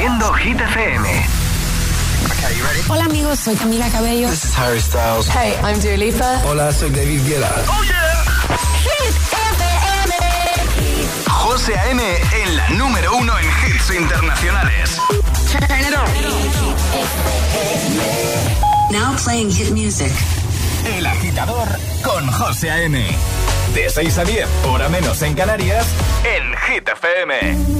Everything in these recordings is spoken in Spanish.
Produciendo Hit FM. Hola amigos, soy Camila Cabello. This is Harry Styles. Hey, I'm Dua Lipa. Hola, soy David Guetta. Oh yeah. Hit FM. José A.M. en la número uno en hits internacionales. Now playing hit music. El agitador con José A.M. De 6 a 10, hora menos en Canarias, en Hit FM.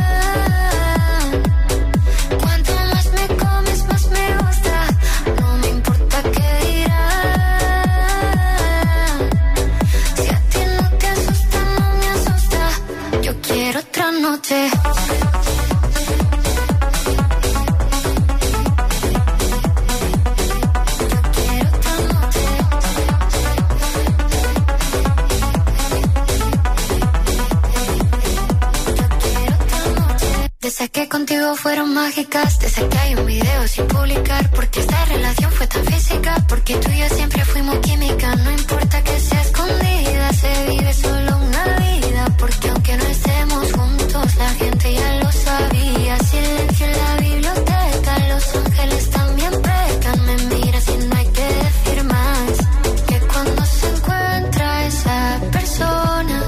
Desde que contigo fueron mágicas, desde que hay un video sin publicar, porque esta relación fue tan física, porque tú y yo siempre fuimos química, no importa que sea escondida, se vive solo una vida, porque aunque no estemos juntos, la gente ya lo sabía. Silencio en la biblioteca, los ángeles también pecan. Me mira si no hay que decir más. Que cuando se encuentra esa persona,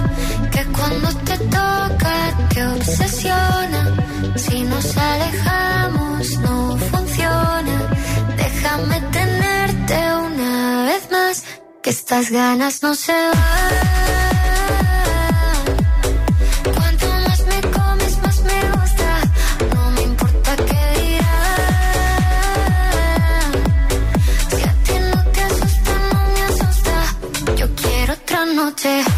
que cuando te toca te obsesiona. Si nos alejamos no funciona. Déjame tenerte una vez más, que estas ganas no se van. noche.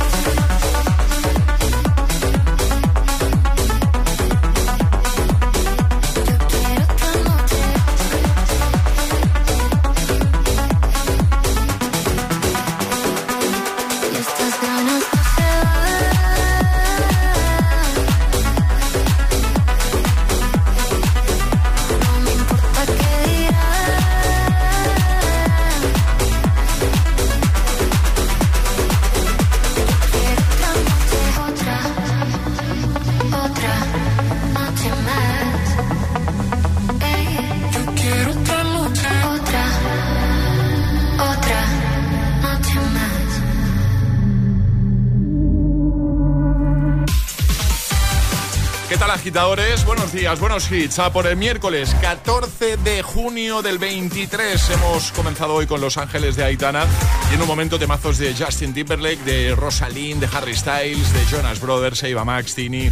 Buenos días, buenos hits. A por el miércoles 14 de junio del 23 hemos comenzado hoy con Los Ángeles de Aitana y en un momento temazos de Justin Timberlake, de Rosalind, de Harry Styles, de Jonas Brothers, Eva Max, Tini,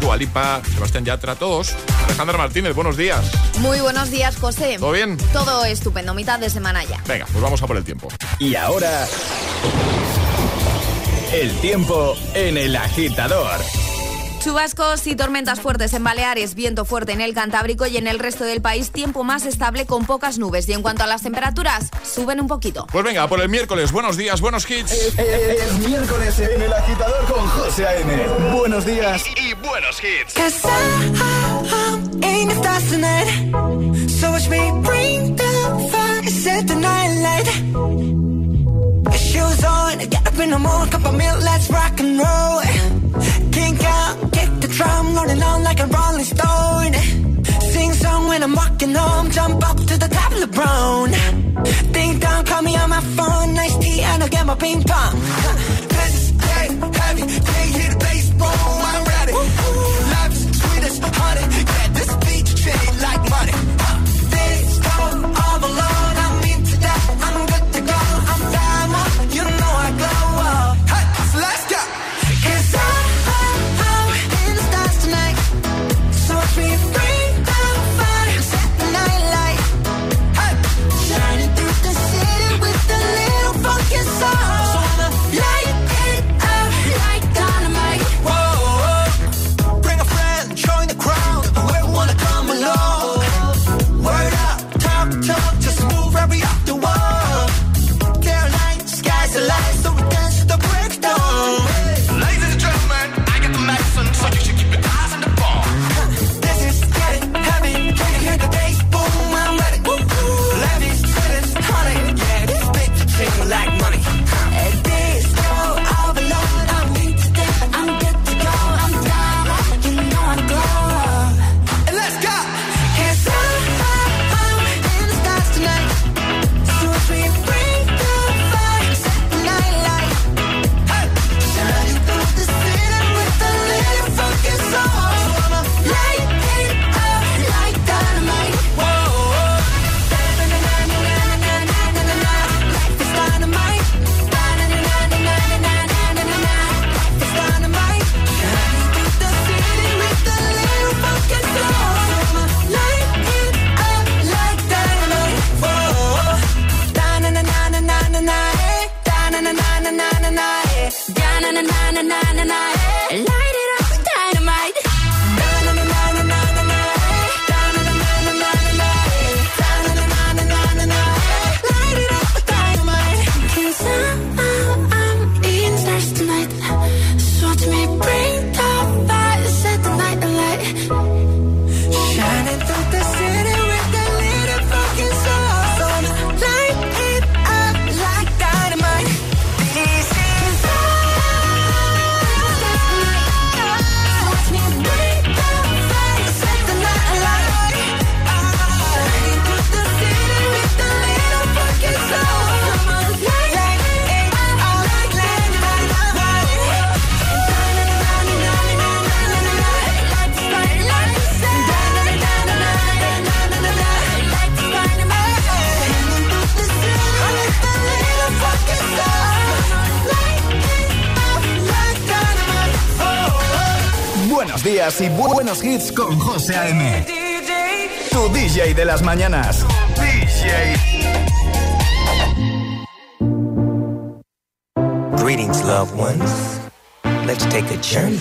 Dualipa, Sebastián Yatra, todos. Alejandra Martínez, buenos días. Muy buenos días, José. ¿Todo bien? Todo estupendo, mitad de semana ya. Venga, pues vamos a por el tiempo. Y ahora... El tiempo en el agitador. Chubascos y tormentas fuertes en Baleares, viento fuerte en el Cantábrico y en el resto del país tiempo más estable con pocas nubes. Y en cuanto a las temperaturas, suben un poquito. Pues venga, por el miércoles, buenos días, buenos hits. Es, miércoles en el agitador con José A.M. Buenos días y, buenos hits. Shoes on, get up in the morning, cup of milk, let's rock and roll. Kink out, kick the drum, rolling on like a rolling stone. Sing song when I'm walking home, jump up to the top of the brown. Ding dong, call me on my phone, nice tea, and I'll get my ping pong. This is heavy, can't hear the bass, boom, días y buenos hits con José A.M. Tu DJ de las mañanas. DJ. Greetings, loved ones. Let's take a journey.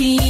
key.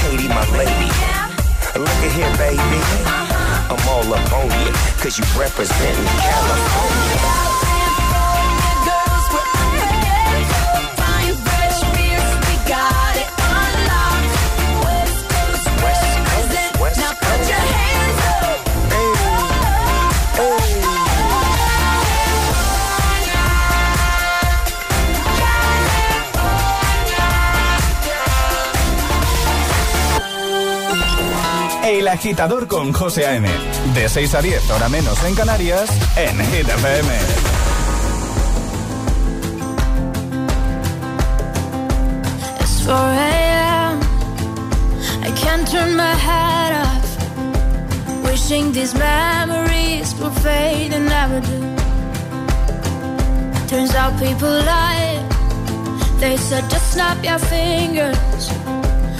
Katie, my lady. Look at here, baby. Uh-huh. I'm all up on you, cause you representing California. Agitador con José A.M. De 6 a 10, hora menos en Canarias, en Hit FM. It's 4 a.m. I can't turn my head off. Wishing these memories will fade and never do. Turns out people lie. They said just snap your fingers.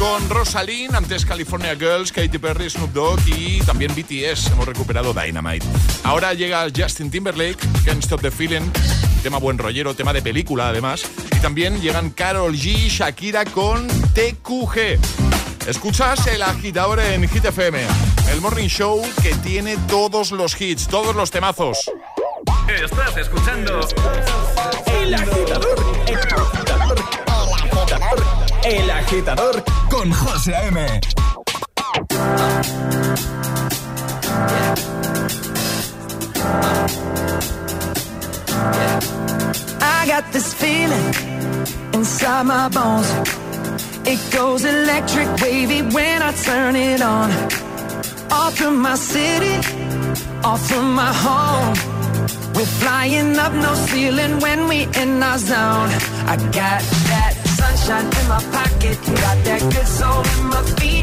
Con Rosalind, antes California Girls, Katy Perry, Snoop Dogg y también BTS. Hemos recuperado Dynamite. Ahora llega Justin Timberlake, Can't Stop the Feeling, tema buen rollero, tema de película además. Y también llegan Carol G, Shakira con TQG. Escuchas el agitador en Hit FM, el morning show que tiene todos los hits, todos los temazos. Estás escuchando. El Agitador. El Agitador con José A.M. I got this feeling inside my bones. It goes electric wavy when I turn it on. All through my city, all through my home. We're flying up no ceiling when we in our zone. I got that sunshine in my pocket, got that good soul in my feet.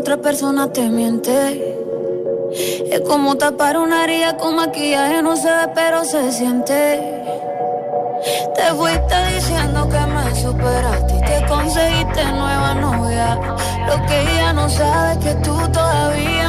otra persona te miente. Es como tapar una herida con maquillaje, no se ve, pero se siente. Te fuiste diciendo que me superaste y conseguiste nueva novia. Lo que ella no sabe es que tú todavía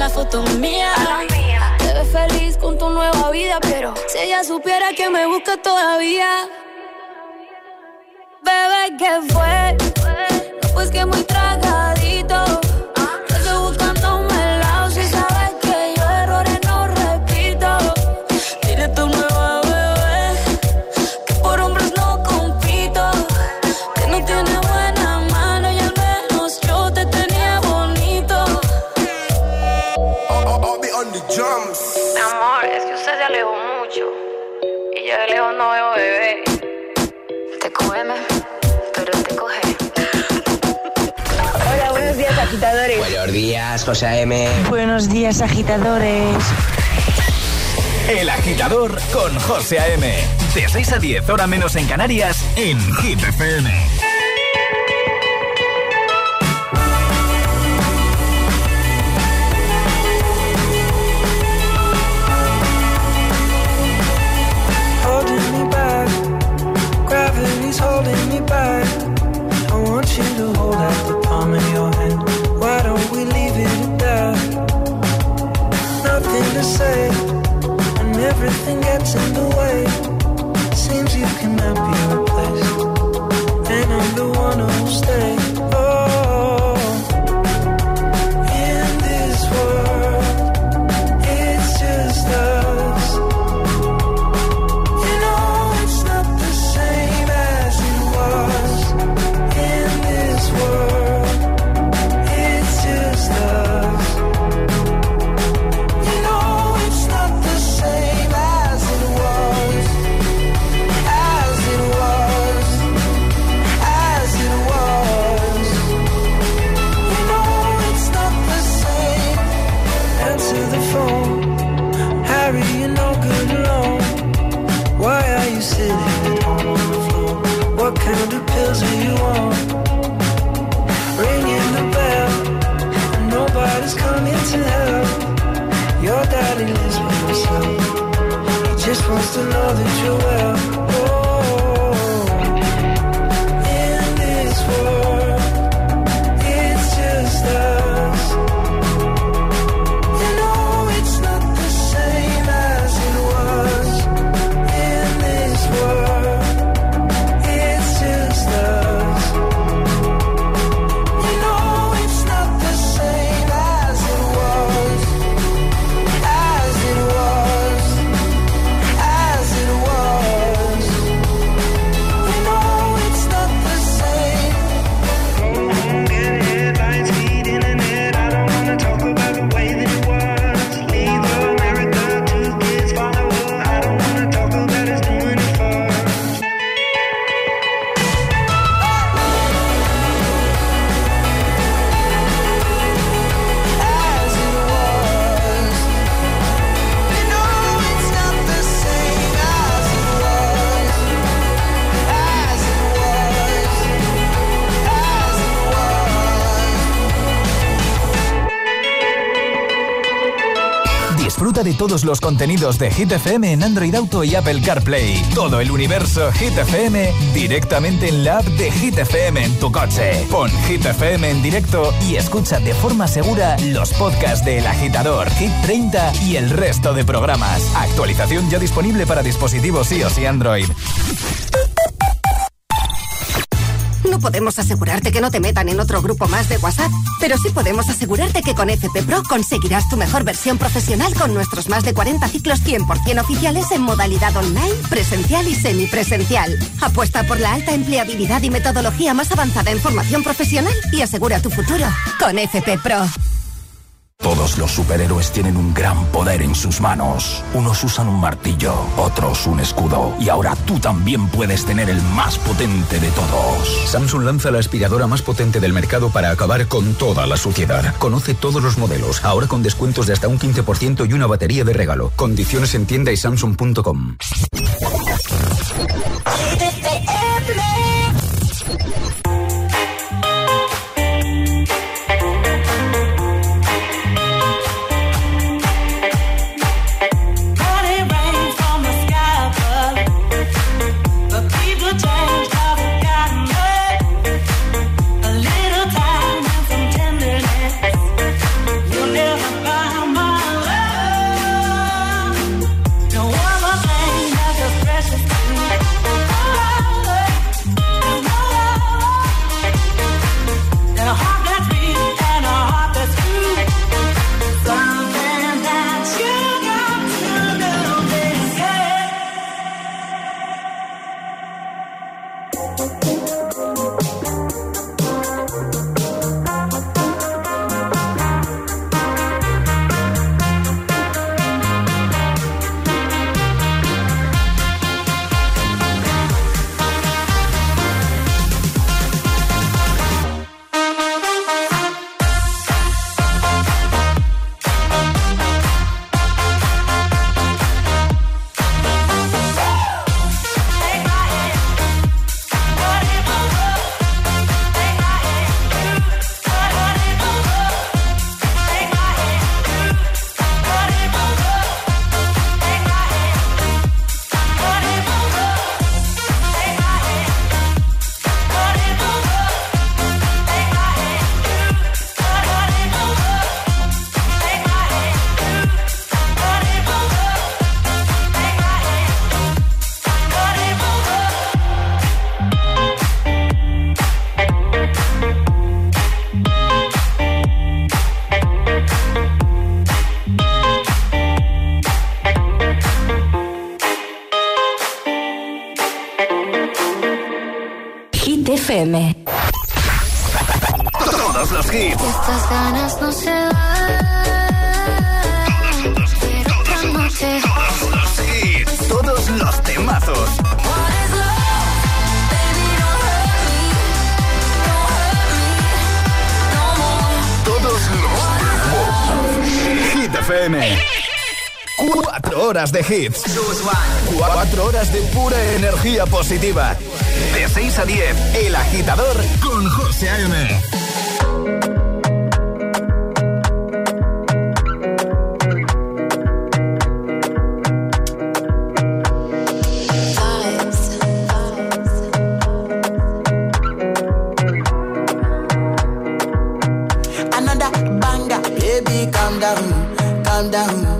la foto mía. Te ves feliz con tu nueva vida, pero si ella supiera que me busca todavía. Bebé, ¿qué fue? Pues que muy traga agitadores. Buenos días, José M. Buenos días, agitadores. El agitador con José A.M. De 6 a 10, hora menos en Canarias, en Hit FM. holding me back. Gravity's holding me back. I want you to hold out the palm of your hand. Everything gets in the way. Seems you cannot be todos los contenidos de Hit FM en Android Auto y Apple CarPlay. Todo el universo Hit FM directamente en la app de Hit FM en tu coche. Pon Hit FM en directo y escucha de forma segura los podcasts de El Agitador, Hit 30 y el resto de programas. Actualización ya disponible para dispositivos iOS y Android. Podemos asegurarte que no te metan en otro grupo más de WhatsApp, pero sí podemos asegurarte que con FP Pro conseguirás tu mejor versión profesional con nuestros más de 40 ciclos 100% oficiales en modalidad online, presencial y semipresencial. Apuesta por la alta empleabilidad y metodología más avanzada en formación profesional y asegura tu futuro con FP Pro. Todos los superhéroes tienen un gran poder en sus manos. Unos usan un martillo, otros un escudo. Y ahora tú también puedes tener el más potente de todos. Samsung lanza la aspiradora más potente del mercado para acabar con toda la suciedad. Conoce todos los modelos, ahora con descuentos de hasta un 15% y una batería de regalo. Condiciones en tienda y samsung.com. horas de hits. Cuatro horas de pura energía positiva. De 6 a 10, El Agitador con José A.M. Down, calm down.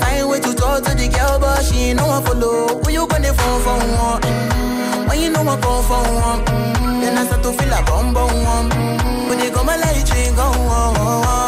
find way to talk to the girl, but she ain't no one follow. Who you gonna phone for one? Mm. When you know I come for one, mm. then I start to feel a bum bum one. Mm. When you come, my light ring go on.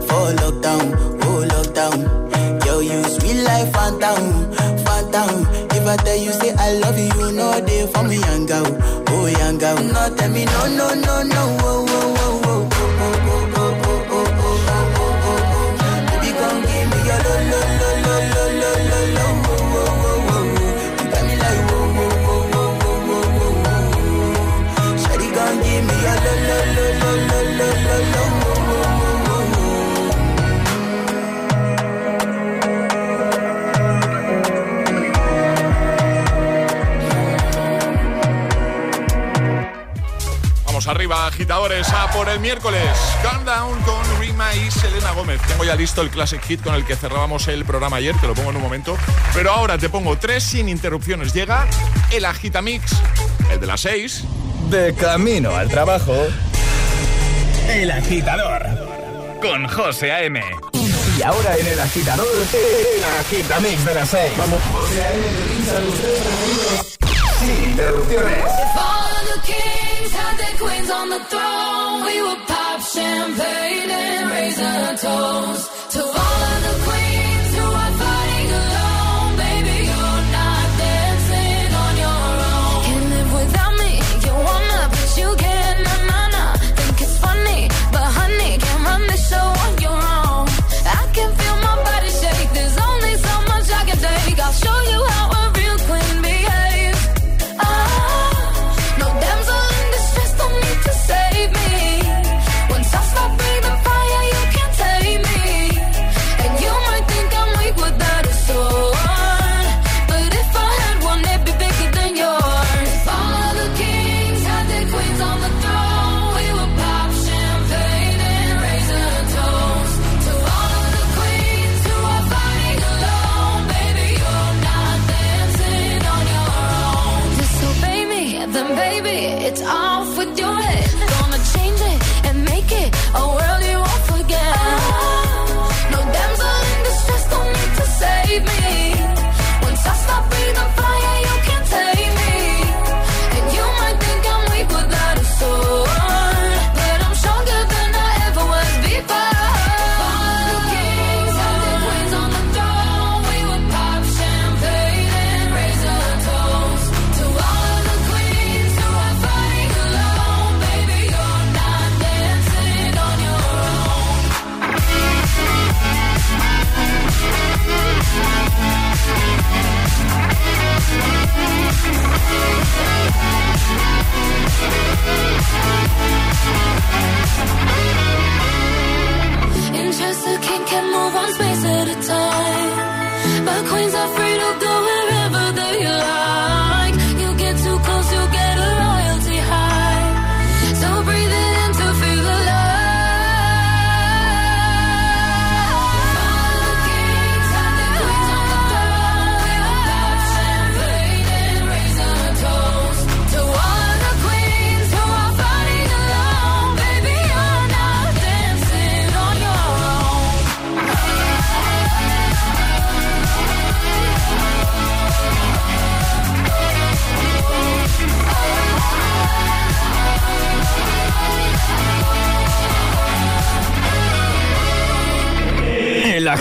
for lockdown, oh lockdown. Yo, you sweet life, phantom, phantom. If I tell you say I love you, you know they for me, young girl, oh young girl. No, tell me no, no, no, no, agitadores, a por el miércoles. Countdown con Rima y Selena Gómez. Tengo ya listo el classic hit con el que cerrábamos el programa ayer, te lo pongo en un momento. Pero ahora te pongo tres sin interrupciones. Llega el Agitamix, el de las seis. De camino al trabajo. El agitador. Con José A.M. Y ahora en el agitador, el agitamix de las 6. Vamos, José A.M. interrupciones. If all of the kings had their queens on the throne, we would pop champagne and raise our toasts to all of the queens.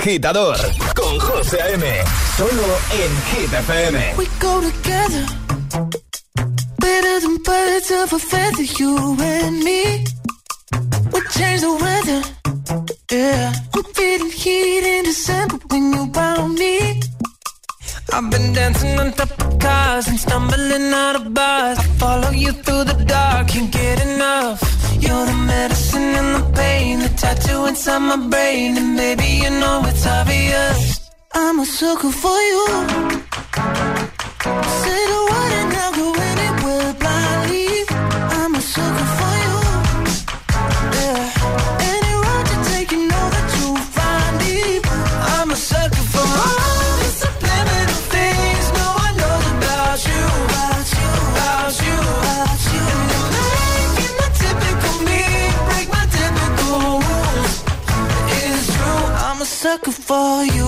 Agitador con José A.M. Solo en Hit FM. We go together better than birds of a feather, you and me. We change the weather, yeah. I'm feeling heat in December when you found me. I've been dancing on top of cars and stumbling out of bars. I follow you through the dark, can't get enough. You're the medicine and the pain, the tattoo inside my brain, and baby you know it's obvious. I'm a sucker for you. Say the for you.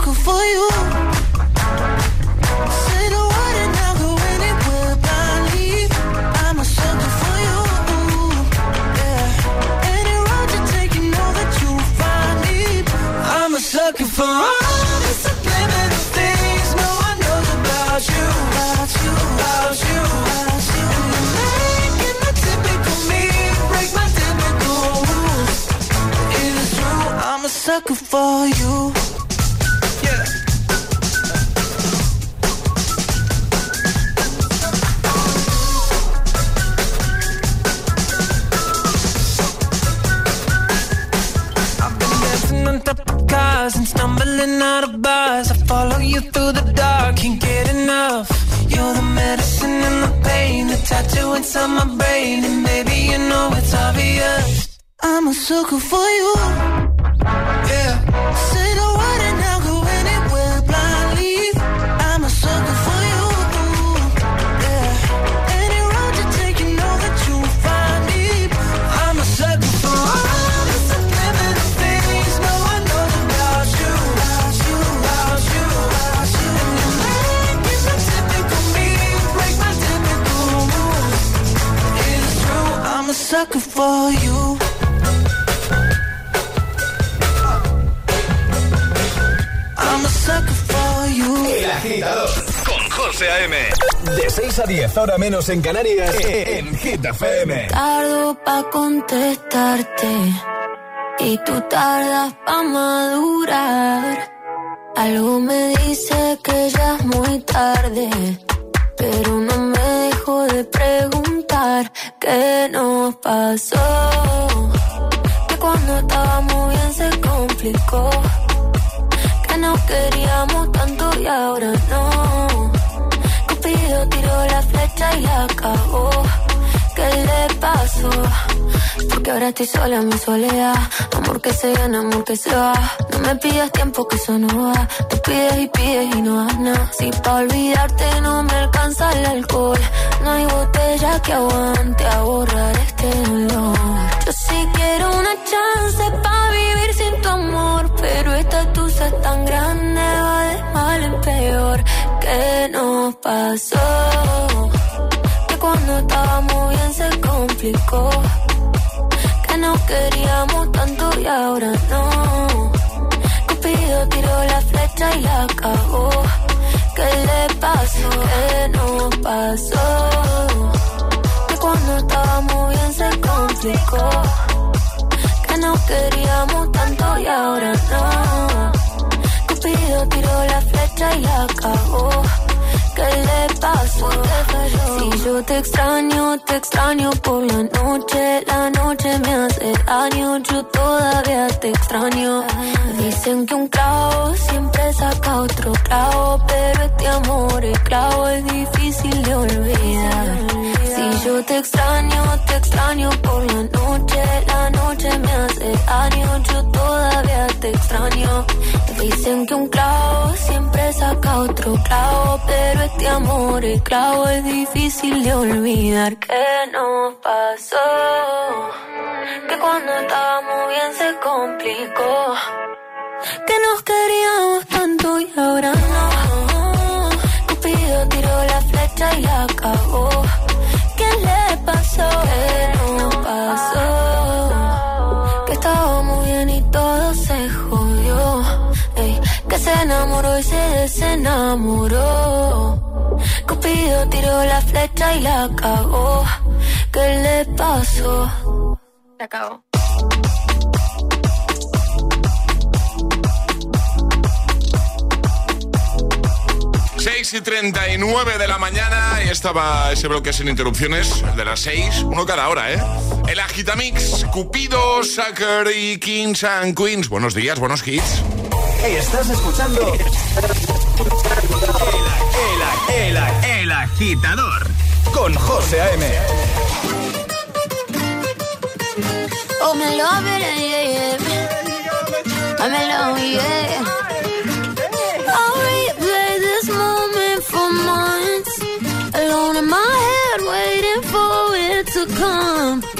Sucker for you. The word and I'll go anywhere. I'm a sucker for you. Yeah. Any road you take, you know that you'll find me. I'm a sucker for all the subliminal things no one knows about you. About you, about you, about you. Making my typical me break my typical rules. It is true, I'm a sucker for you. You through the dark, can't get enough. You're the medicine and the pain, the tattoo inside my brain, and baby you know it's obvious. I'm a sucker for you. Yeah. For you. I'm a sucker for you. El agitador con José A.M. De 6 a 10, ahora menos en Canarias, en Hit FM. Tardo pa' contestarte y tú tardas pa' madurar. Algo me dice que ya es muy tarde, pero no me dejo de preguntar. Olvidar que nos pasó. Que cuando estábamos bien se complicó. Que no queríamos tanto y ahora no. Cupido tiró la flecha y la acabó. ¿Qué le pasó? Porque ahora estoy sola en mi soledad. Amor que se gana, amor que se va. No me pidas tiempo que eso no va. Tú pides y pides y no das nada. Si pa' olvidarte no me alcanza el alcohol. No hay botella que aguante a borrar este dolor. Yo sí quiero una chance pa' vivir sin tu amor. Pero esta tusa es tan grande, va de mal en peor. ¿Qué nos pasó? Que cuando estábamos bien se complicó que no queríamos tanto y ahora no. Cupido tiró la flecha y la acabó. ¿Qué le pasó? ¿Qué nos pasó? Que cuando estábamos bien se complicó. Que no queríamos tanto y ahora no. Cupido tiró la flecha y la acabó. ¿Qué le pasó? Si yo te extraño, te extraño por la noche. La noche me hace daño, yo todavía te extraño. Dicen que un clavo siempre saca otro clavo, pero este amor, el clavo es difícil de olvidar. Si yo te extraño, te extraño por la noche. La noche me hace daño, yo todavía te extraño. Dicen que un clavo siempre saca otro clavo, pero este amor, el clavo es difícil de olvidar. ¿Qué nos pasó? Que cuando estábamos bien se complicó. Que nos queríamos tanto y ahora no. Cupido tiró la flecha y acabó. ¿Qué le pasó? ¿Qué nos pasó? Enamoró y se desenamoró. Cupido tiró la flecha y la cagó. ¿Qué le pasó? Se acabó. 6 y 39 de la mañana y estaba ese bloque sin interrupciones, el de las 6, uno cada hora, ¿eh? El Agitamix, Cupido, Sucker y Kings and Queens. Buenos días, buenos hits. Estás escuchando el, el, el, el agitador con José A.M. Oh, me love it, yeah, yeah. I'm alone, yeah. I'll replay this moment for months. Alone in my head, waiting for it to come.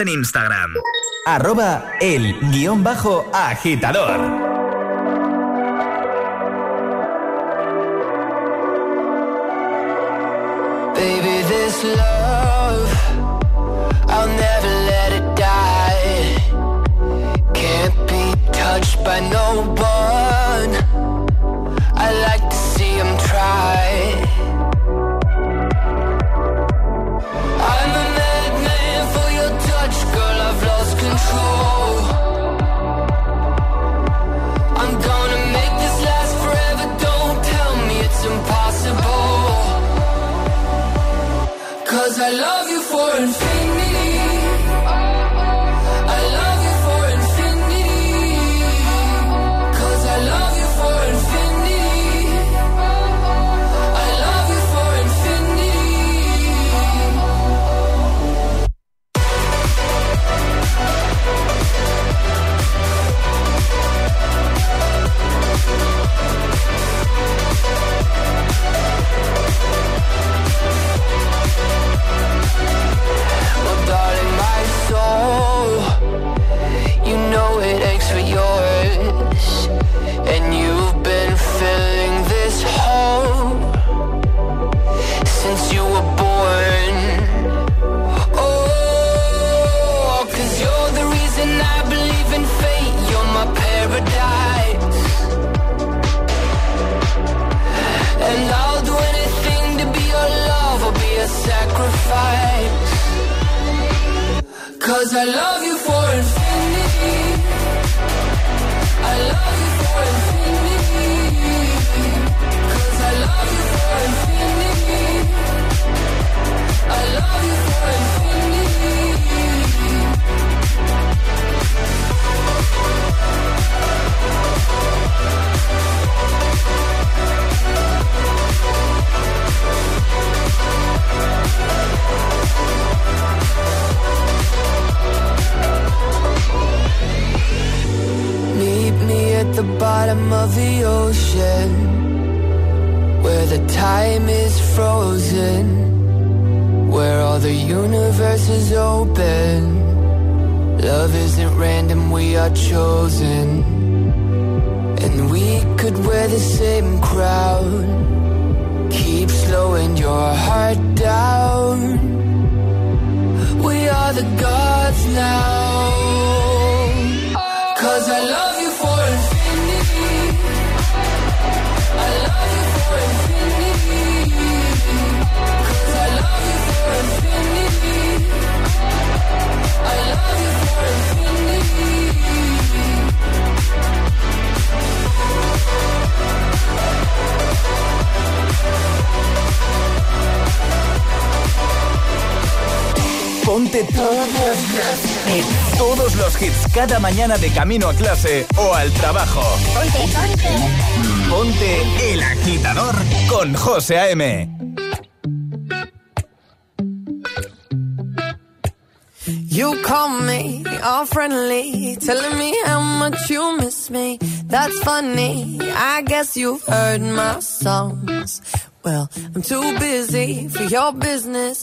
en Instagram. Arroba el guion bajo agitador. Baby, this love, I'll never let it die. Can't be touched by no one. I like to see him try. Sacrifice. Cause I love you for infinity. I love you for infinity. Mañana de camino a clase o al trabajo. Ponte, ponte. Ponte el agitador con José A.M. You call me all friendly, telling me how much you miss me. That's funny. I guess you've heard my songs. Well, I'm too busy for your business.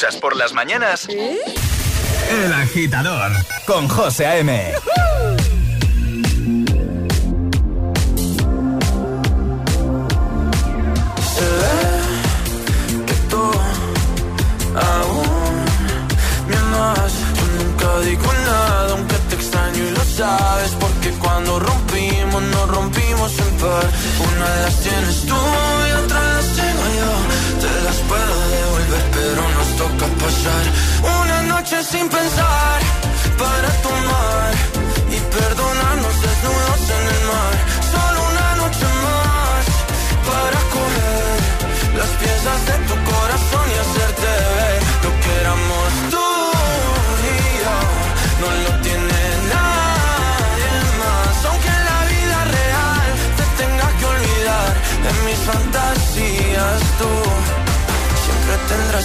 escuchas por las mañanas, El Agitador con José A.M. Se ve que tú aún me amas. Yo nunca digo nada, aunque te extraño y lo sabes. Porque cuando rompimos, nos rompimos en par. Una de las tienes tú y otra toca pasar. Una noche sin pensar para tomar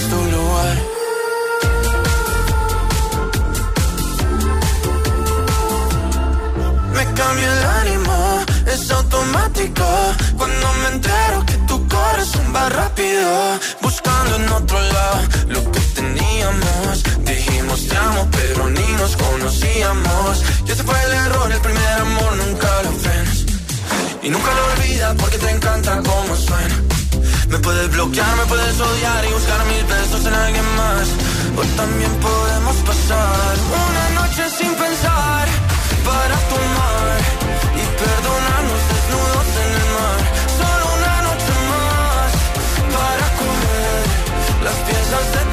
tu lugar. Me cambia el ánimo, es automático. Cuando me entero que tu corazón va rápido, buscando en otro lado lo que teníamos. Dijimos te amo, pero ni nos conocíamos. Y ese fue el error, el primer amor nunca lo frenas. Y nunca lo olvidas porque te encanta cómo suena. Me puedes bloquear, me puedes odiar y buscar mil besos en alguien más. O también podemos pasar una noche sin pensar para tomar y perdonarnos desnudos en el mar. Solo una noche más para comer las piezas de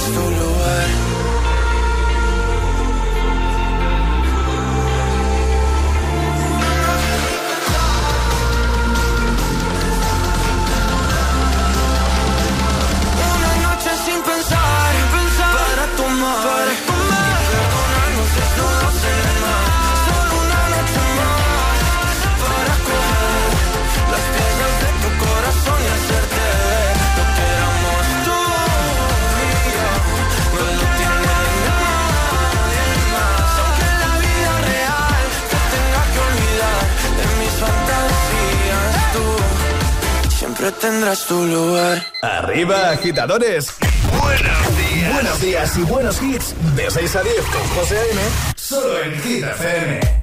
tendrás tendrás tu lugar. Arriba, agitadores. Buenos días. Buenos días y buenos hits. De 6 a 10 con José A.M. Solo en Hit FM.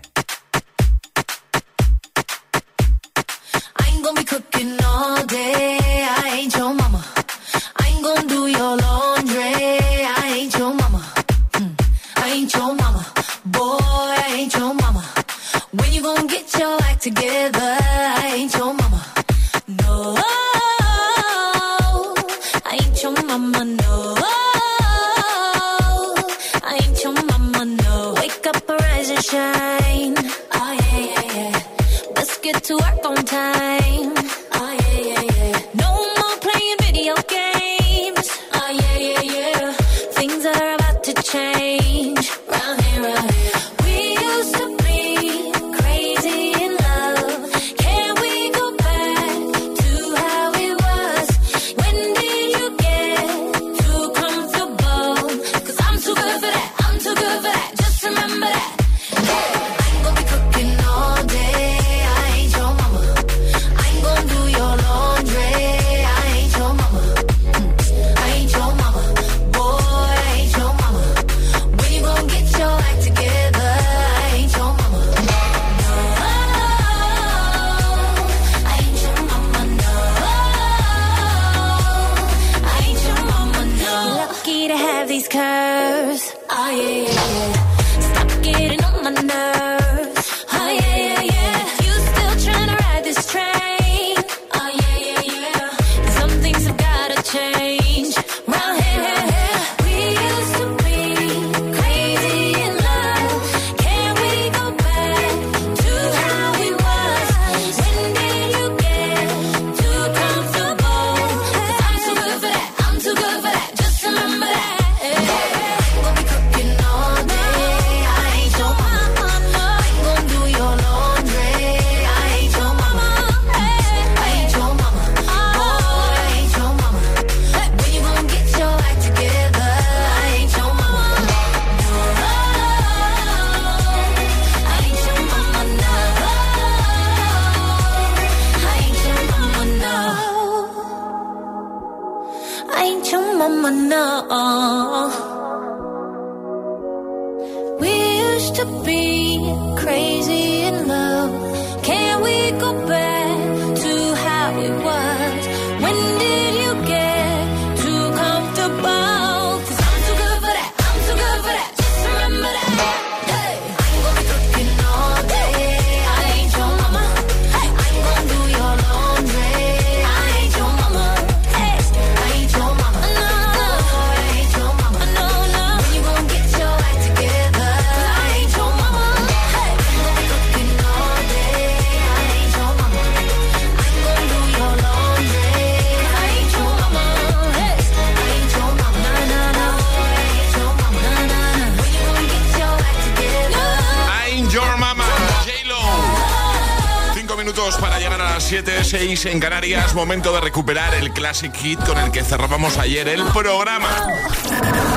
en Canarias, momento de recuperar el Classic Hit con el que cerrábamos ayer el programa.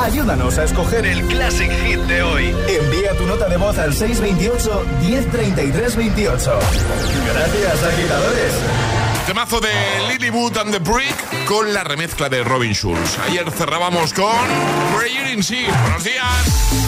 Ayúdanos a escoger el Classic Hit de hoy. Envía tu nota de voz al 628 103328. Gracias, agitadores. Temazo de Lilywood and the Brick con la remezcla de Robin Schulz. Ayer cerrábamos con Prayer in Sea. Buenos días.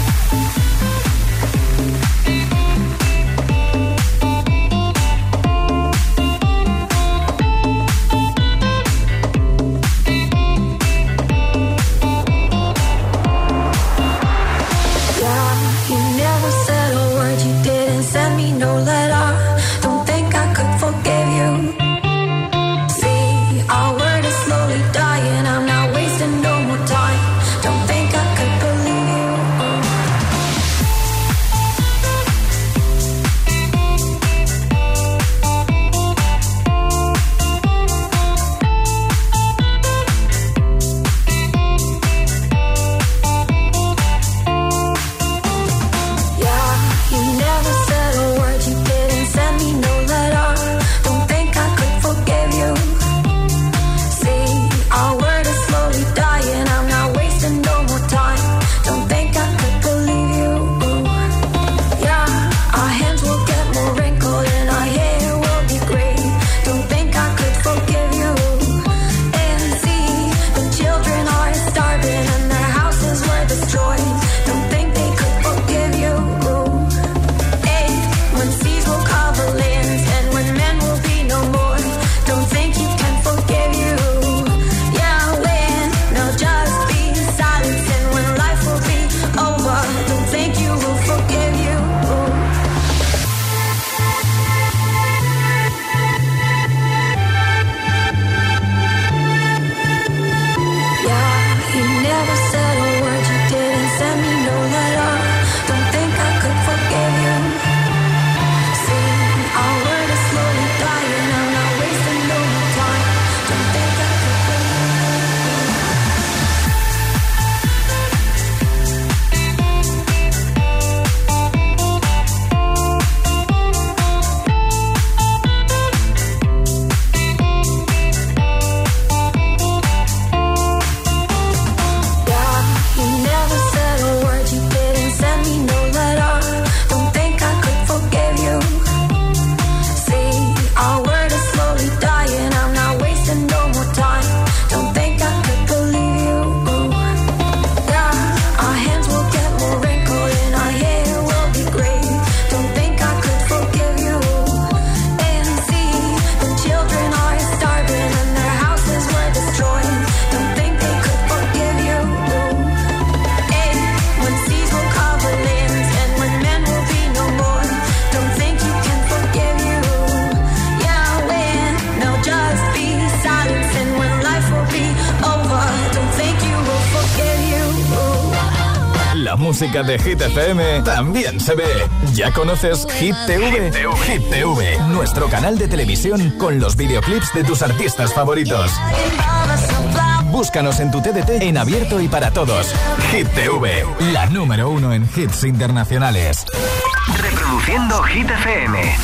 Música de Hit FM también se ve. ¿Ya conoces Hit TV? Hit TV, nuestro canal de televisión con los videoclips de tus artistas favoritos. Búscanos en tu TDT en abierto y para todos. Hit TV, la número uno en hits internacionales. Reproduciendo Hit FM.